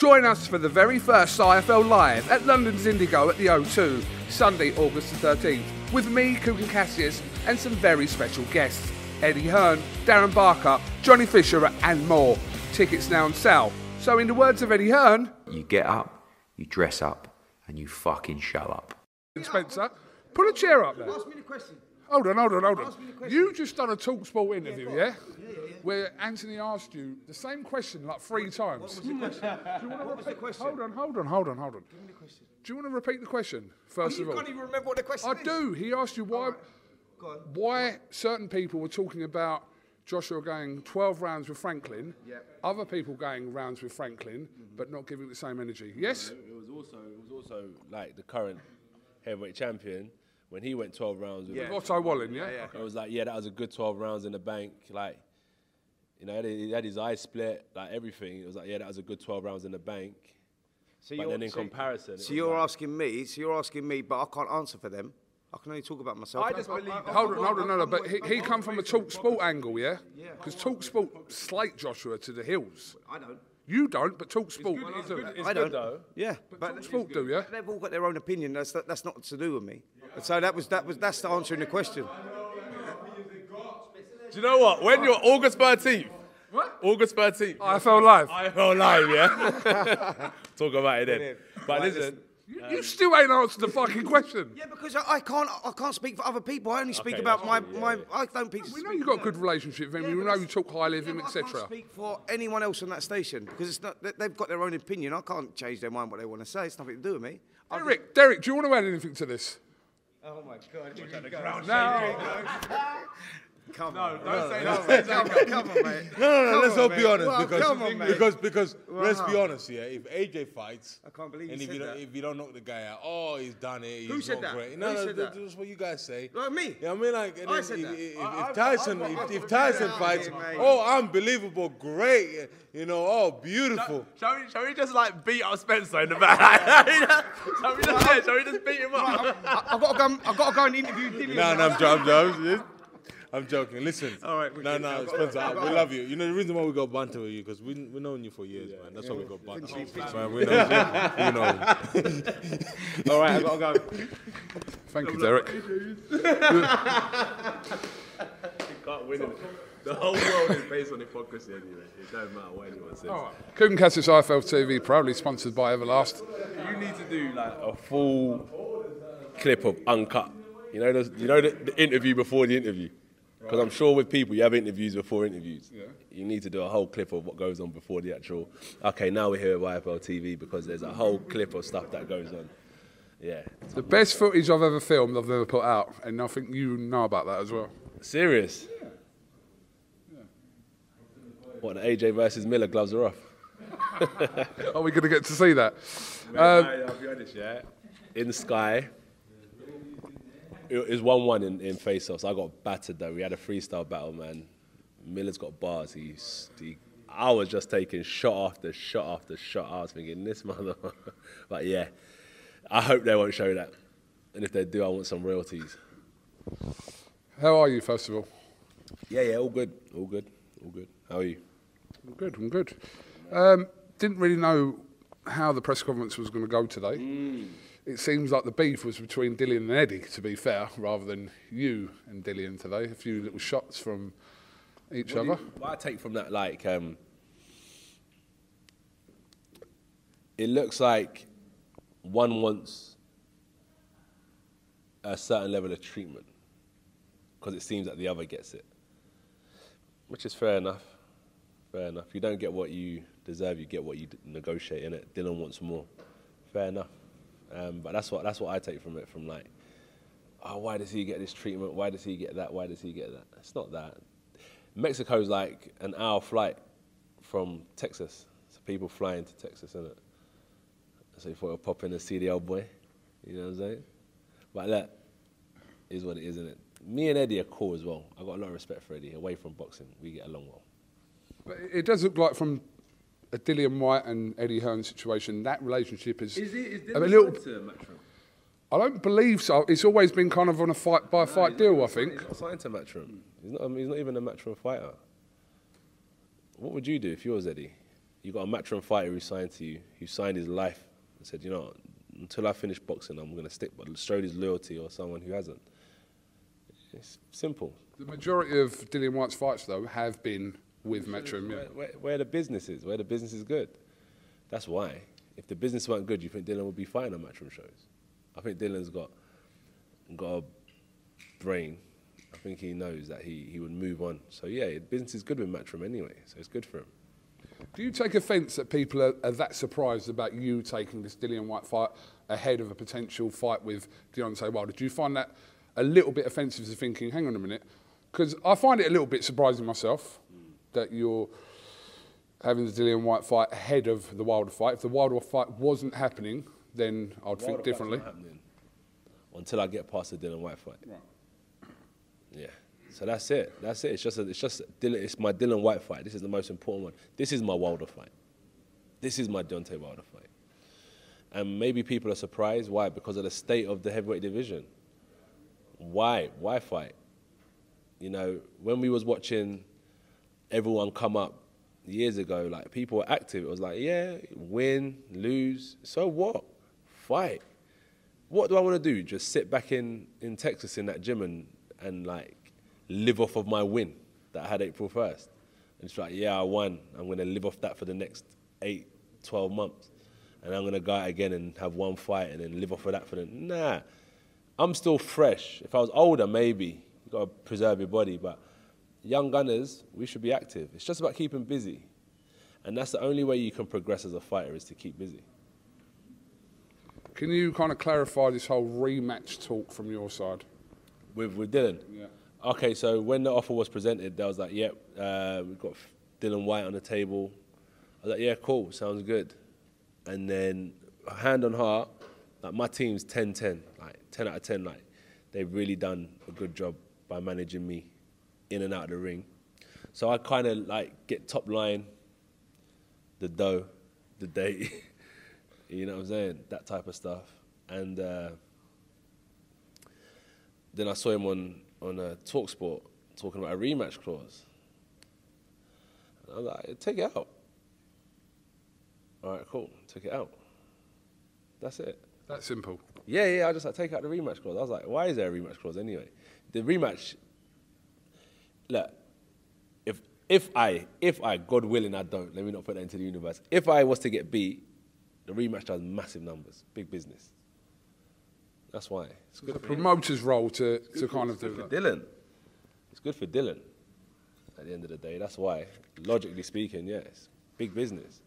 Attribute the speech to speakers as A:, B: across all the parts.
A: Join us for the very first IFL Live at London's Indigo at the O2, Sunday, August the 13th, with me, Kugan Cassius, and some very special guests Eddie Hearn, Darren Barker, Johnny Fisher, and more. Tickets now on sale. So, in the words of Eddie Hearn,
B: You get up, you dress up, and you fucking show up.
A: Spencer, put a chair up there.
C: Ask me the question.
A: Hold on, hold on, hold
C: Ask me the
A: on. You just done a talk sport interview,
C: go on.
A: yeah?
C: Yeah, yeah, yeah.
A: Where Anthony asked you the same question like three times.
C: What was the question?
A: Do you want to
C: What was the question?
A: Hold on, hold on, hold on, hold on.
C: Give me the question.
A: Do you want to repeat the question oh, first
C: you
A: of all?
C: can't even remember what the question
A: I
C: is.
A: do. He asked you why,
C: Go on.
A: why certain people were talking about Joshua going 12 rounds with Franklin,
C: Yep.
A: other people going rounds with Franklin, mm-hmm. but not giving the same energy. Yes?
D: It was also it was also like the current heavyweight champion when he went 12 rounds with
A: Yeah. Otto Wallin, yeah?
D: It was like yeah, that was a good 12 rounds in the bank. Like you know, he had his eyes split, like everything. It was like yeah, that was a good 12 rounds in the bank.
C: So
D: But
C: you're-
D: then in
C: so-
D: comparison,
C: so you're
D: like-
C: asking me. So you're asking me, but I can't answer for them. I can only talk about myself.
A: I just believe. Hold on, hold on, no, no. But he, he come from a talk sport angle, yeah? Because talk sport slate Joshua to the hills.
C: I don't.
A: You don't, but talk sport do.
C: I don't. Yeah,
A: But talk sport do, yeah?
C: They've all got their own opinion. That's that's not to do with me. So that was that was that's the answering the question.
D: Do you know what? When you're August 13th,
A: What?
D: August 13th,
A: IFL Live.
D: I felt live, yeah. Talk about it then. But listen,
A: You, you still ain't answered the fucking question.
C: Yeah, because I, I can't I can't speak for other people. I only speak
D: Okay,
C: about my,
D: that's fine,
C: my
D: yeah,
C: I don't speak.
A: We know you've got a good relationship with him.
C: Yeah,
A: we know you talk highly of
C: Yeah,
A: him,
C: but I can't speak for anyone else on that station because it's not they- they've got their own opinion. I can't change their mind what they want to say. It's nothing to do with me. I-
A: Derek, Derek, do you want to add anything to this?
C: Oh my god!
A: No.
C: Come on,
E: don't say
C: come
E: that.
C: on, come come on, mate.
E: No, no, no.
C: Come
E: let's
C: on,
E: all be honest
C: Well,
E: because
C: come on, mate.
E: because because let's be honest here. If AJ fights,
C: I can't believe you
E: and if you don't, if you don't knock the guy out, oh, he's done it. He's
C: Who said that?
E: great.
C: Who
E: No, no,
C: said
E: that's
C: that?
E: just what you guys say.
C: Like me?
E: Yeah, I mean, like,
C: I
E: then
C: said
E: if,
C: that.
E: if, if,
C: I-
E: if Tyson,
C: I- I-
E: if, if
C: I-
E: Tyson fights,
C: mate.
E: oh, unbelievable, great, you know, oh, beautiful.
D: shall we, shall we just like beat up Spencer in the back? shall, we just, shall we just beat him up?
C: I, I've got to go. I've got to go and interview Dillian.
E: No, no, I'm joking. I'm joking. Listen.
C: All right,
E: No, no, Spencer,
C: I've
E: we love you. You know the reason why we got banter with you because we we've known you for years, man. That's why we got banter. Man, we know you. We know.
C: All right, I've got to go.
A: Thank you, Derek.
D: can't win it. The whole world is based on hypocrisy anyway. It doesn't matter what anyone says.
A: Kugan Cassius IFL TV, proudly sponsored by Everlast.
D: You need to do like a full clip of uncut. You know, the, you know the, the interview before the interview. Because I'm sure with people, you have interviews before interviews. You need to do a whole clip of what goes on before the actual. Okay, now we're here with IFL TV because there's a whole clip of stuff that goes on. Yeah,
A: The best footage I've ever filmed, I've ever put out, and I think you know about that as well.
D: serious. What the AJ versus Miller gloves are off.
A: Are we going to get to see that?
D: Um, I'll be honest, yeah. In Sky, it was 1 1 in, in face offs. I got battered though. We had a freestyle battle, man. Miller's got bars. He's, he, I was just taking shot after shot after shot. I was thinking, this mother. but yeah, I hope they won't show that. And if they do, I want some royalties.
A: How are you, first of all?
D: Yeah, yeah, all good, all good, all good. How are you?
A: I'm good, I'm good. Um, didn't really know how the press conference was going to go today. It seems like the beef was between Dillian and Eddie, to be fair, rather than you and Dillian today. A few little shots from each
D: What,
A: other.
D: you- what I take from that, like, um, it looks like one wants a certain level of treatment because it seems that the other gets it, which is fair enough. Fair enough. You don't get what you deserve; you get what you negotiate in it. Dillian wants more. Fair enough. Um, but that's what that's what I take from it. From like, oh, why does he get this treatment? Why does he get that? Why does he get that? It's not that. Mexico's like an hour flight from Texas. So people flying to Texas, isn't it? So you thought I'd pop in and see the old boy. You know what I'm saying? But that is what it is, isn't it? Me and Eddie are cool as well. I've got a lot of respect for Eddie. Away from boxing, we get along well.
A: But it does look like from a Dillian Whyte and Eddie Hearn situation, that relationship is, is, it, is a little. I don't believe so. It's always been kind of on a fight by fight deal, I think.
D: He's not signed to Matchroom. He's not, um, he's not even a Matchroom fighter. What would you do if you was Eddie? You got a Matchroom fighter who signed to you, who signed his life and said, you know, until I finish boxing, I'm going to stick, but show his loyalty or someone who hasn't. It's simple.
A: The majority of Dillian Whyte's fights, though, have been with Metro. Yeah.
D: Where, where, where the business is, where the business is good. That's why. If the business weren't good, you think Dillian would be fighting on Matchroom shows? I think Dillian's got got a brain. I think he knows that he, he would move on. So yeah, business is good with Matchroom anyway, so it's good for him.
A: Do you take offence that people are, are that surprised about you taking this Dillian Whyte fight ahead of a potential fight with Deontay Wilder? Do you find that a little bit offensive to thinking, hang on a minute? Because I find it a little bit surprising myself that you're having the Dillian Whyte fight ahead of the Wilder fight. If the Wilder fight wasn't happening, then I'd think
D: Wilder fight's
A: differently.
D: Until I get past the Dillian Whyte fight. Yeah. So that's it. That's it. It's just a, it's just Dillian, it's my Dillian Whyte fight. This is the most important one. This is my Wilder fight. This is my Deontay Wilder fight. And maybe people are surprised. Why? Because of the state of the heavyweight division. Why? Why fight? You know, when we was watching everyone come up years ago, like people were active. It was like, yeah, win, lose, so what? Fight. What do I want to do? Just sit back in, in Texas in that gym and, and like live off of my win that I had April 1st. And it's like, yeah, I won. I'm going to live off that for the next eight, 12 months. And I'm going to go out again and have one fight and then live off of that for the. Nah. I'm still fresh. If I was older, maybe. You've got to preserve your body. But young gunners, we should be active. It's just about keeping busy. And that's the only way you can progress as a fighter is to keep busy.
A: Can you kind of clarify this whole rematch talk from your side?
D: With, with Dillian?
A: Yeah.
D: Okay, so when the offer was presented, there was like, yep, uh, we've got Dillian Whyte on the table. I was like, yeah, cool, sounds good. And then, hand on heart, like my team's 10-10, like 10 out of 10. Like they've really done a good job by managing me in and out of the ring. So I kind of like get top line, the dough, the date, you know what I'm saying, that type of stuff. And uh, then I saw him on on uh, Talksport talking about a rematch clause. And I was like, take it out. All right, cool. Took it out. That's it.
A: That simple.
D: Yeah, yeah. I just like take out the rematch clause. I was like, why is there a rematch clause anyway? The rematch. Look, if if I if I God willing I don't let me not put that into the universe. If I was to get beat, the rematch does massive numbers, big business. That's why it's good
A: The promoter's role to, to kind of
D: It's
A: do
D: good for
A: that.
D: Dillian. It's good for Dillian. At the end of the day, that's why. Logically speaking, yeah, big business.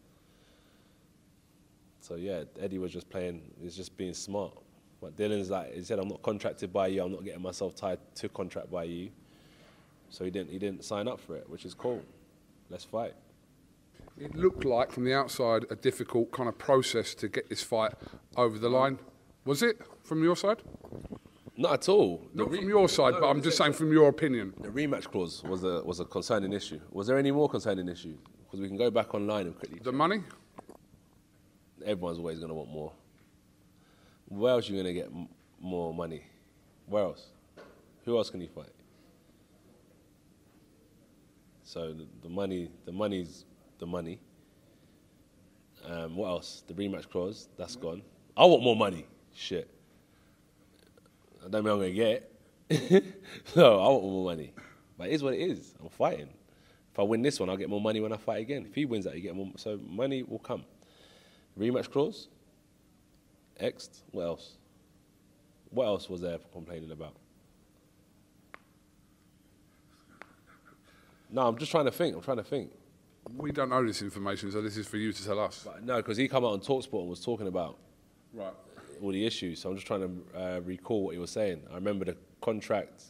D: So yeah, Eddie was just playing. He's just being smart. But Dillian's like he said, I'm not contracted by you. I'm not getting myself tied to contract by you. So he didn't. He didn't sign up for it, which is cool. Let's fight.
A: It looked like from the outside a difficult kind of process to get this fight over the line. Was it from your side?
D: Not at all. The
A: Not
D: re-
A: from your side,
D: No,
A: but I'm just saying from your opinion.
D: The rematch clause was a was a concerning issue. Was there any more concerning issue? Because we can go back online and quickly.
A: The money?
D: everyone's always going to want more. Where else are you going to get m- more money. Where else? Who else can you fight? So the, the money, the money's the money. Um, what else? The rematch clause, that's gone. I want more money. Shit. I don't know I'm gonna get it. no, I want more money. But it is what it is. I'm fighting. If I win this one, I'll get more money when I fight again. If he wins that, you get more. So money will come. Rematch clause. Xed. What else? What else was there for complaining about? No, I'm just trying to think. I'm trying to think.
A: We don't know this information, so this is for you to tell us.
D: But no, because he came out on Talksport and was talking about
A: Right.
D: all the issues. So I'm just trying to uh, recall what he was saying. I remember the contract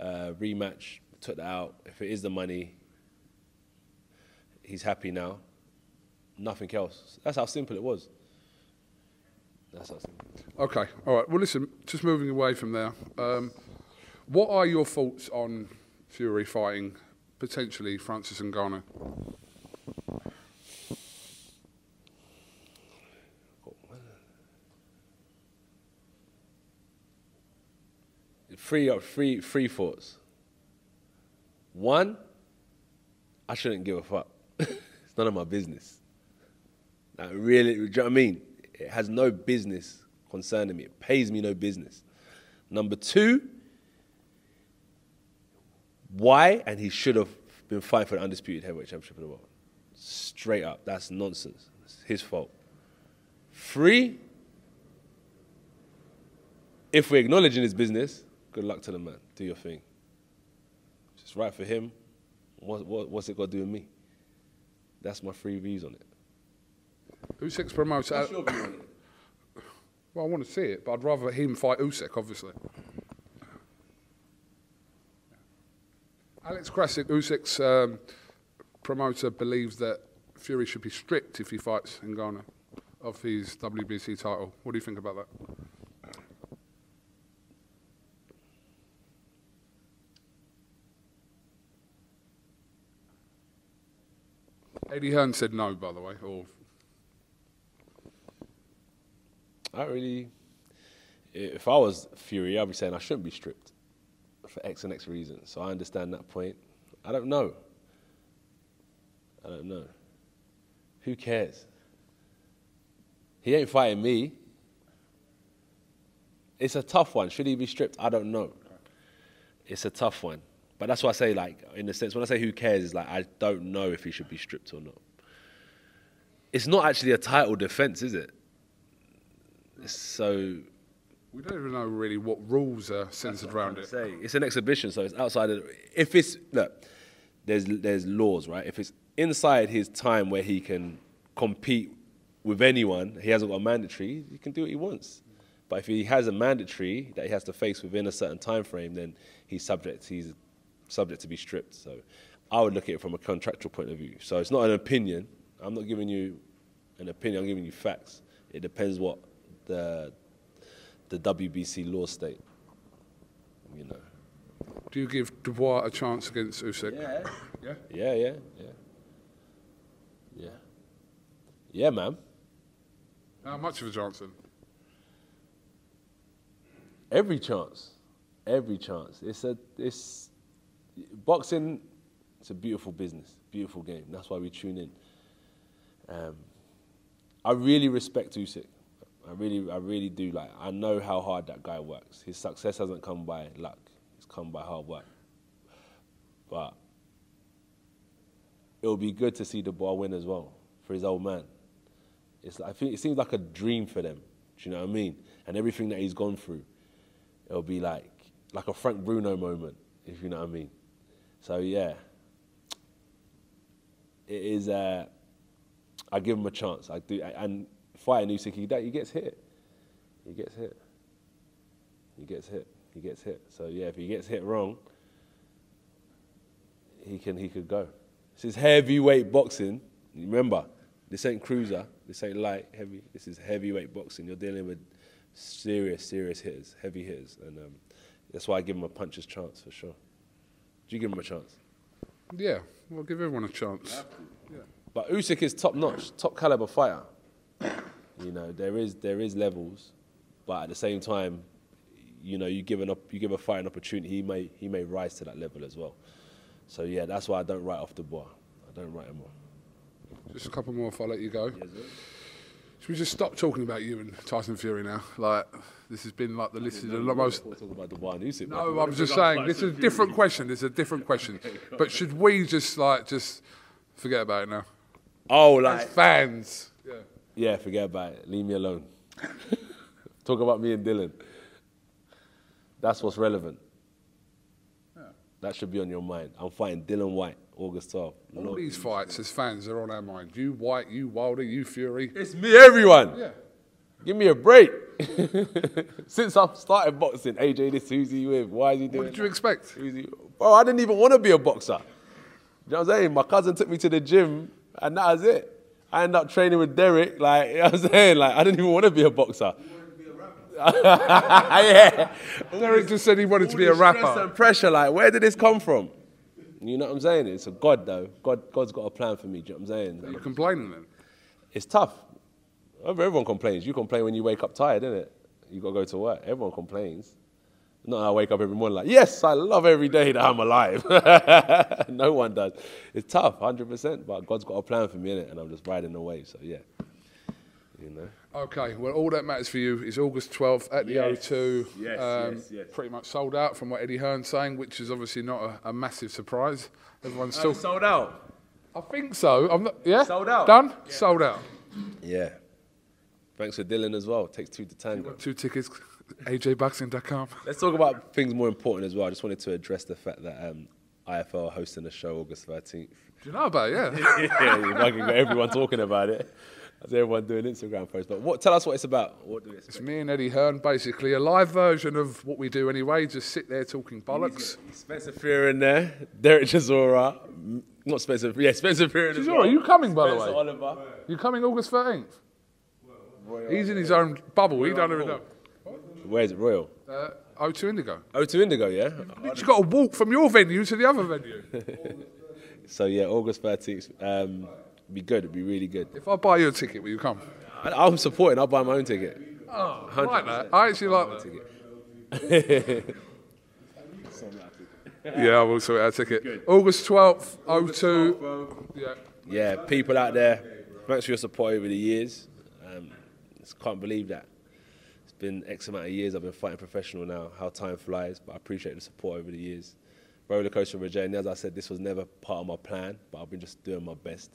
D: uh, rematch took that out. If it is the money, he's happy now. Nothing else. That's how simple it was. That's how simple.
A: Okay, all right. Well, listen, just moving away from there. Um, what are your thoughts on Fury fighting potentially Francis and Ngannou?
D: Three, uh, three, three thoughts. One, I shouldn't give a fuck. it's none of my business. Like really, do you know what I mean? It has no business concerning me. It pays me no business. Number two, why? And he should have been fighting for the undisputed heavyweight championship of the world. Straight up, that's nonsense. It's his fault. Three, if we're acknowledging his business, good luck to the man. Do your thing. If it's right for him, what, what, what's it got to do with me? That's my three views on it.
A: Usyk's promoter.
D: What's uh, your view on it?
A: Well, I want to see it, but I'd rather him fight Usyk, obviously. Alex Krassyuk, Usyk's um, promoter, believes that Fury should be stripped if he fights in Ghana of his WBC title. What do you think about that? Eddie Hearn said no, by the way. Or
D: I really, if I was Fury, I'd be saying I shouldn't be stripped for X and X reasons. So I understand that point. I don't know. I don't know. Who cares? He ain't fighting me. It's a tough one. Should he be stripped? I don't know. It's a tough one. But that's why I say, like, in the sense, when I say who cares, is like, I don't know if he should be stripped or not. It's not actually a title defense, is it? So
A: we don't even know really what rules are centered around it.
D: say it's an exhibition, so it's outside of. If it's look, there's there's laws, right? If it's inside his time where he can compete with anyone, he hasn't got a mandatory. He can do what he wants. But if he has a mandatory that he has to face within a certain time frame, then he's subject. He's subject to be stripped. So I would look at it from a contractual point of view. So it's not an opinion. I'm not giving you an opinion. I'm giving you facts. It depends what the the WBC law state. You know.
A: Do you give Dubois a chance against Usyk?
D: Yeah.
A: Yeah?
D: Yeah, yeah, yeah. Yeah. Yeah, man.
A: How much of a chance then?
D: Every chance. Every chance. It's a it's boxing it's a beautiful business, beautiful game. That's why we tune in. Um, I really respect Usyk. I really, I really do. Like, I know how hard that guy works. His success hasn't come by luck; it's come by hard work. But it would be good to see Dubois win as well for his old man. It's, I think it seems like a dream for them. Do you know what I mean? And everything that he's gone through, it'll be like like a Frank Bruno moment, if you know what I mean. So yeah, it is. Uh, I give him a chance. I do, and fighting Usyk, he, he gets hit. He gets hit. He gets hit. He gets hit. So yeah, if he gets hit wrong, he can he could go. This is heavyweight boxing. Remember, this ain't cruiser. This ain't light heavy. This is heavyweight boxing. You're dealing with serious, serious hitters, heavy hitters, and um, that's why I give him a puncher's chance for sure. Do you give him a chance?
A: Yeah, we'll give everyone a chance. Yeah.
D: But Usyk is top notch, top caliber fighter. You know, there is there is levels, but at the same time, you know, you give an op- you give a fight an opportunity, he may he may rise to that level as well. So yeah, that's why I don't write off Dubois. I don't write him off.
A: Just a couple more if I let you go. Should we just stop talking about you and Tyson Fury now? Like, this has been like the list of the most.
D: We're about the bar
A: No, I'm just saying this is a different question. This is a different question. But should we just like just forget about it now?
D: Oh,
A: As
D: like
A: fans. Yeah.
D: Yeah, forget about it. Leave me alone. Talk about me and Dillian. That's what's relevant. That should be on your mind. I'm fighting Dillian Whyte, August 12th.
A: All
D: No-
A: these fights as fans are on our mind. You Whyte, you Wilder, you Fury.
D: It's me, everyone.
A: Yeah.
D: Give me a break. Since I've started boxing, AJ, this who's he with? Why is he doing
A: What did you
D: that?
A: expect?
D: Who's he? Bro, I didn't even want to be a boxer. You know what I'm saying? My cousin took me to the gym, and that was it. I ended up training with Derek. Like, you know what I'm saying? Like, I didn't even want to be a boxer. yeah.
A: Derek just said he wanted to be a
D: stress
A: rapper.
D: and pressure, like, where did this come from? You know what I'm saying? It's a God, though. God, God's got a plan for me. Do you know what I'm saying?
A: You're complaining then.
D: It's tough. Everyone complains. You complain when you wake up tired, innit? You got to go to work. Everyone complains. Not I wake up every morning like, yes, I love every day that I'm alive. no one does. It's tough, 100%, but God's got a plan for me, innit? And I'm just riding the wave, so yeah. You know?
A: Okay, well, all that matters for you is August 12th at the
D: Yes.
A: O2.
D: Yes,
A: um,
D: yes, yes.
A: Pretty much sold out from what Eddie Hearn's saying, which is obviously not a, a massive surprise. Everyone's still.
D: sold out.
A: I think so. I'm not. Yeah.
D: Sold out.
A: Done. Sold out.
D: Yeah. Thanks for Dillian as well. Takes two to tango.
A: Two tickets. AJBoxing.com.
D: Let's talk about things more important as well. I just wanted to address the fact that um, IFL are hosting a show August 13th.
A: Do you know about it? Yeah.
D: yeah, you got everyone talking about it. That's everyone doing Instagram posts. But what? Tell us what it's about. What
A: It's me and Eddie Hearn, basically a live version of what we do anyway. Just sit there talking bollocks.
D: Spencer Fury in there, Derek Chisora, not Spencer. Yeah, Spencer Fury. as
A: Chisora,
D: well.
A: are you coming, by the way?
D: Oliver.
A: You coming August 13th? He's in his own bubble. He don't even know.
D: Where is it? Royal.
A: Uh, O2 Indigo.
D: Oh, to Indigo, yeah.
A: You've got to walk from your venue to the other venue.
D: So yeah, August 13th. Um, be good. It'd be really good.
A: If I buy you a ticket, will you come?
D: I, I'm supporting. I'll buy my own ticket.
A: Oh, I like that. I actually like that. Ticket. yeah, I will sort out a ticket. August 12th, O2. Yeah.
D: yeah, people out there, thanks for your support over the years. Um, just can't believe that. Been X amount of years I've been fighting professional now, how time flies, but I appreciate the support over the years. Roller coaster with as I said, this was never part of my plan, but I've been just doing my best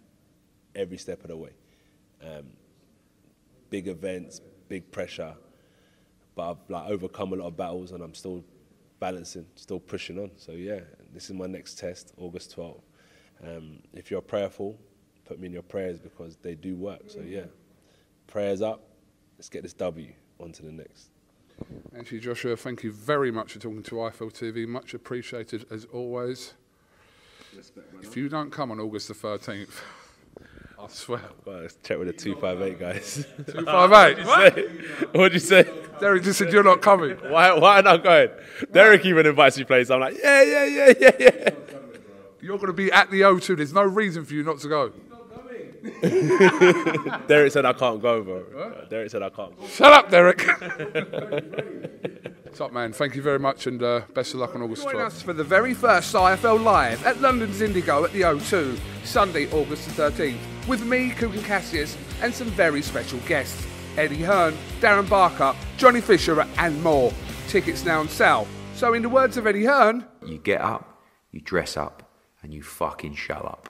D: every step of the way. Um, big events, big pressure, but I've like overcome a lot of battles and I'm still balancing, still pushing on. So yeah, this is my next test, August 12th. Um, if you're prayerful, put me in your prayers because they do work. So yeah, prayers up. Let's get this W on to the next.
A: Actually, Joshua, thank you very much for talking to IFL TV. Much appreciated as always. If you don't come on August the 13th, I swear.
D: Well, let's check with the 258 guys.
A: 258?
D: What'd you say? What'd you say?
A: Derek just said you're not coming.
D: Why, why not going? Derek even invites me places. I'm like, yeah, yeah, yeah, yeah, yeah.
A: You're going to be at the O2. There's no reason for you not to go.
D: Derek said I can't go, bro. Derek said I can't go.
A: Shut up, Derek. Top man, thank you very much and uh, best of luck on August
F: Join
A: 12th.
F: us for the very first IFL Live at London's Indigo at the O2, Sunday, August the 13th, with me, Kugan Cassius, and some very special guests Eddie Hearn, Darren Barker, Johnny Fisher, and more. Tickets now on sale. So, in the words of Eddie Hearn,
B: You get up, you dress up, and you fucking show up.